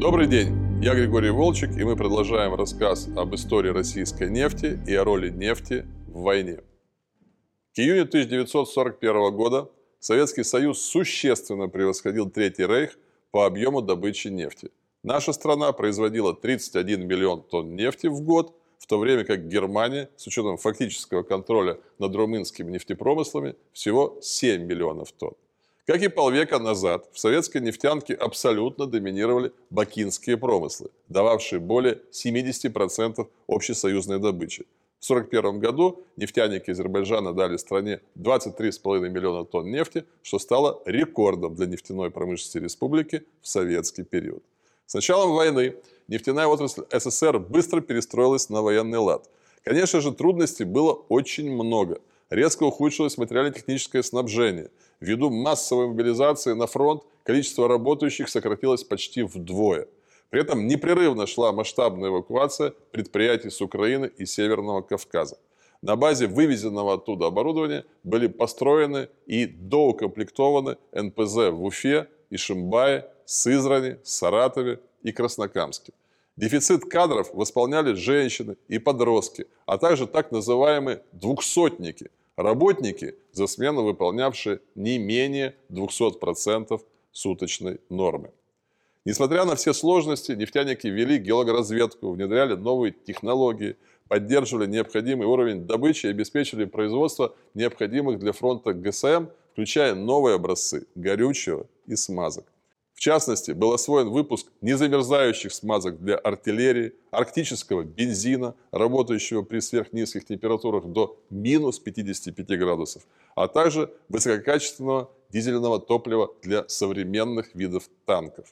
Добрый день, я Григорий Волчек, и мы продолжаем рассказ об истории российской нефти и о роли нефти в войне. К июню 1941 года Советский Союз существенно превосходил Третий Рейх по объему добычи нефти. Наша страна производила 31 миллион тонн нефти в год, в то время как Германия, с учетом фактического контроля над румынскими нефтепромыслами, всего 7 миллионов тонн. Как и полвека назад, в советской нефтянке абсолютно доминировали бакинские промыслы, дававшие более 70% общесоюзной добычи. В 1941 году нефтяники Азербайджана дали стране 23,5 миллиона тонн нефти, что стало рекордом для нефтяной промышленности республики в советский период. С началом войны нефтяная отрасль СССР быстро перестроилась на военный лад. Конечно же, трудностей было очень много. Резко ухудшилось материально-техническое снабжение. Ввиду массовой мобилизации на фронт количество работающих сократилось почти вдвое. При этом непрерывно шла масштабная эвакуация предприятий с Украины и Северного Кавказа. На базе вывезенного оттуда оборудования были построены и доукомплектованы НПЗ в Уфе, Ишимбае, Сызрани, Саратове и Краснокамске. Дефицит кадров восполняли женщины и подростки, а также так называемые двухсотники – работники, за смену выполнявшие не менее 200% суточной нормы. Несмотря на все сложности, нефтяники вели геологоразведку, внедряли новые технологии, поддерживали необходимый уровень добычи и обеспечили производство необходимых для фронта ГСМ, включая новые образцы горючего и смазок. В частности, был освоен выпуск незамерзающих смазок для артиллерии, арктического бензина, работающего при сверхнизких температурах до минус 55 градусов, а также высококачественного дизельного топлива для современных видов танков.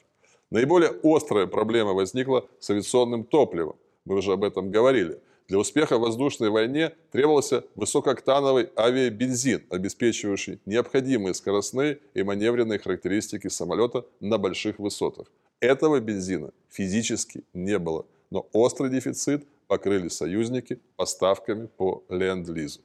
Наиболее острая проблема возникла с авиационным топливом. Мы уже об этом говорили. Для успеха в воздушной войне требовался высокооктановый авиабензин, обеспечивающий необходимые скоростные и маневренные характеристики самолета на больших высотах. Этого бензина физически не было, но острый дефицит покрыли союзники поставками по ленд-лизу.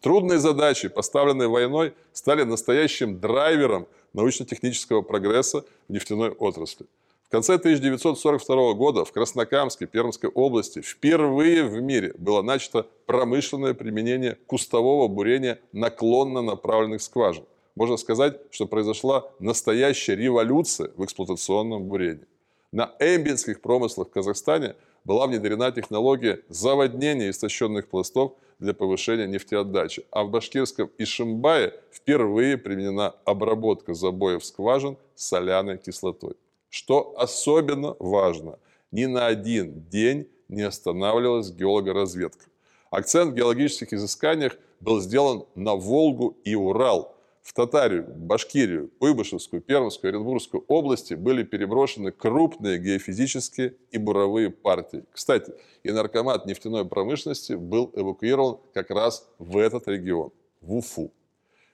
Трудные задачи, поставленные войной, стали настоящим драйвером научно-технического прогресса в нефтяной отрасли. В конце 1942 года в Краснокамске Пермской области впервые в мире было начато промышленное применение кустового бурения наклонно направленных скважин. Можно сказать, что произошла настоящая революция в эксплуатационном бурении. На эмбинских промыслах в Казахстане была внедрена технология заводнения истощенных пластов для повышения нефтеотдачи, а в башкирском Ишимбае впервые применена обработка забоев скважин соляной кислотой. Что особенно важно, ни на один день не останавливалась геологоразведка. Акцент в геологических изысканиях был сделан на Волгу и Урал. В Татарию, Башкирию, Куйбышевскую, Пермскую, Оренбургскую области были переброшены крупные геофизические и буровые партии. Кстати, и наркомат нефтяной промышленности был эвакуирован как раз в этот регион, в Уфу.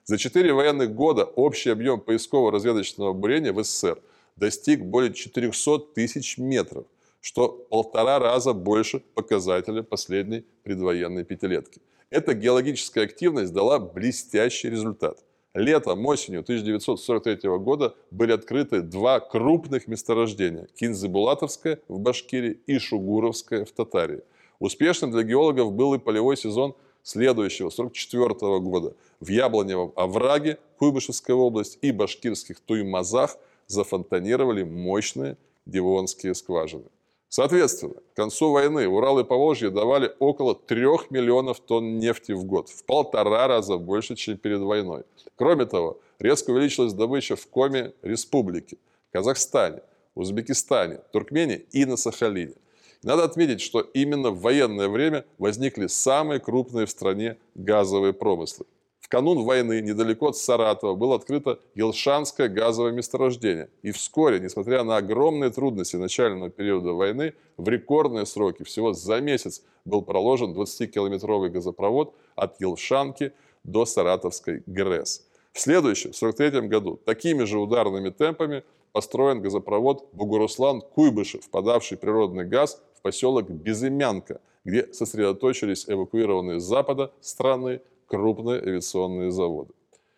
За четыре военных года общий объем поисково-разведочного бурения в СССР – достиг более 400 тысяч метров, что полтора раза больше показателя последней предвоенной пятилетки. Эта геологическая активность дала блестящий результат. Летом, осенью 1943 года были открыты два крупных месторождения – Кинзыбулатовское в Башкирии и Шугуровское в Татарии. Успешным для геологов был и полевой сезон следующего, 1944 года. В Яблоневом овраге, Куйбышевская область и башкирских Туймазах – зафонтанировали мощные девонские скважины. Соответственно, к концу войны Урал и Поволжье давали около 3 миллионов тонн нефти в год, в полтора раза больше, чем перед войной. Кроме того, резко увеличилась добыча в Коме республики, Казахстане, Узбекистане, Туркмении и на Сахалине. Надо отметить, что именно в военное время возникли самые крупные в стране газовые промыслы. В канун войны недалеко от Саратова было открыто Елшанское газовое месторождение. И вскоре, несмотря на огромные трудности начального периода войны, в рекордные сроки, всего за месяц, был проложен 20-километровый газопровод от Елшанки до Саратовской ГРЭС. В следующем, в 1943 году, такими же ударными темпами построен газопровод Бугуруслан-Куйбышев, подавший природный газ в поселок Безымянка, где сосредоточились эвакуированные с запада страны крупные авиационные заводы.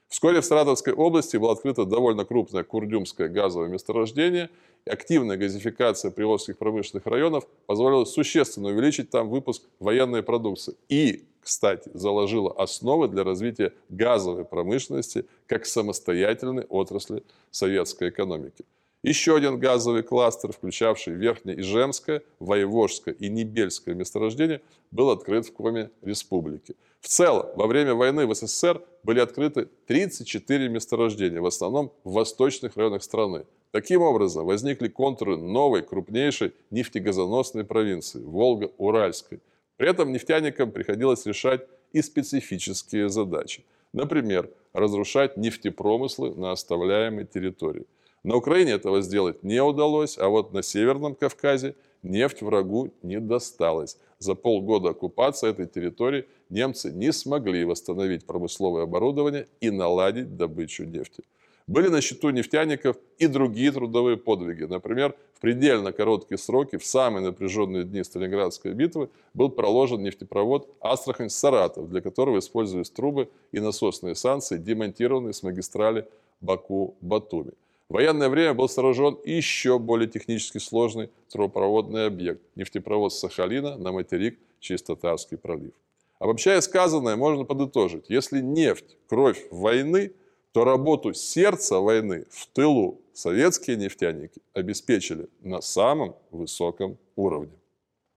Вскоре в Саратовской области было открыто довольно крупное Курдюмское газовое месторождение, и активная газификация приволжских промышленных районов позволила существенно увеличить там выпуск военной продукции. И, кстати, заложила основы для развития газовой промышленности как самостоятельной отрасли советской экономики. Еще один газовый кластер, включавший Верхнее Ижемское, Воевожское и Небельское месторождение, был открыт в Коме Республики. В целом, во время войны в СССР были открыты 34 месторождения, в основном в восточных районах страны. Таким образом, возникли контуры новой, крупнейшей нефтегазоносной провинции – Волго-Уральской. При этом нефтяникам приходилось решать и специфические задачи. Например, разрушать нефтепромыслы на оставляемой территории. На Украине этого сделать не удалось, а вот на Северном Кавказе нефть врагу не досталась. За полгода оккупации этой территории немцы не смогли восстановить промысловое оборудование и наладить добычу нефти. Были на счету нефтяников и другие трудовые подвиги. Например, в предельно короткие сроки, в самые напряженные дни Сталинградской битвы, был проложен нефтепровод Астрахань-Саратов, для которого использовались трубы и насосные станции, демонтированные с магистрали Баку-Батуми. В военное время был сооружен еще более технически сложный трубопроводный объект – нефтепровод Сахалина на материк через Татарский пролив. Обобщая сказанное, можно подытожить. Если нефть – кровь войны, то работу сердца войны в тылу советские нефтяники обеспечили на самом высоком уровне.